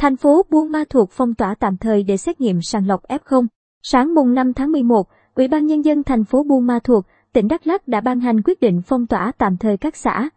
Thành phố Buôn Ma Thuột phong tỏa tạm thời để xét nghiệm sàng lọc F0. Sáng mùng 5 tháng 11, Ủy ban Nhân dân thành phố Buôn Ma Thuột, tỉnh Đắk Lắk đã ban hành quyết định phong tỏa tạm thời các xã,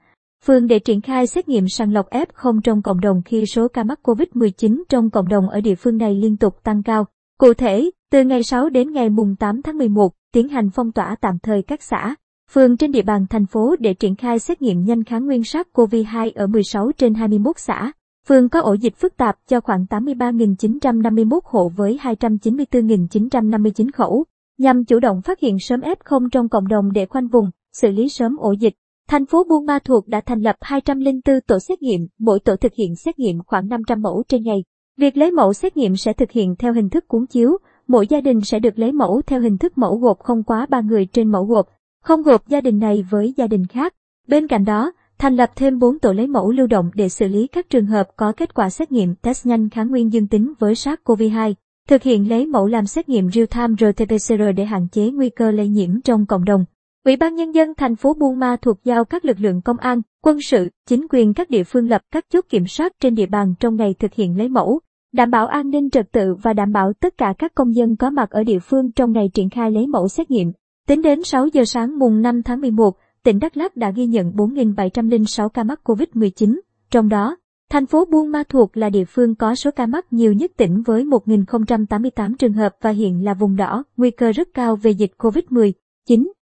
phường để triển khai xét nghiệm sàng lọc F0 trong cộng đồng khi số ca mắc COVID-19 trong cộng đồng ở địa phương này liên tục tăng cao. Cụ thể, từ ngày 6 đến ngày mùng 8 tháng 11, tiến hành phong tỏa tạm thời các xã, phường trên địa bàn thành phố để triển khai xét nghiệm nhanh kháng nguyên SARS-CoV-2 ở 16 trên 21 xã. Phường có ổ dịch phức tạp cho khoảng 83.951 hộ với 294.959 khẩu, nhằm chủ động phát hiện sớm F0 trong cộng đồng để khoanh vùng, xử lý sớm ổ dịch. Thành phố Buôn Ma Thuột đã thành lập 204 tổ xét nghiệm, mỗi tổ thực hiện xét nghiệm khoảng 500 mẫu trên ngày. Việc lấy mẫu xét nghiệm sẽ thực hiện theo hình thức cuốn chiếu, mỗi gia đình sẽ được lấy mẫu theo hình thức mẫu gộp không quá 3 người trên mẫu gộp, không gộp gia đình này với gia đình khác. Bên cạnh đó, thành lập thêm 4 tổ lấy mẫu lưu động để xử lý các trường hợp có kết quả xét nghiệm test nhanh kháng nguyên dương tính với SARS-CoV-2, thực hiện lấy mẫu làm xét nghiệm real-time RT-PCR để hạn chế nguy cơ lây nhiễm trong cộng đồng. Ủy ban Nhân dân thành phố Buôn Ma thuộc giao các lực lượng công an, quân sự, chính quyền các địa phương lập các chốt kiểm soát trên địa bàn trong ngày thực hiện lấy mẫu, đảm bảo an ninh trật tự và đảm bảo tất cả các công dân có mặt ở địa phương trong ngày triển khai lấy mẫu xét nghiệm. Tính đến 6 giờ sáng mùng 5 tháng 11, tỉnh Đắk Lắk đã ghi nhận 4.706 ca mắc COVID-19, trong đó, thành phố Buôn Ma Thuột là địa phương có số ca mắc nhiều nhất tỉnh với 1.088 trường hợp và hiện là vùng đỏ, nguy cơ rất cao về dịch COVID-19.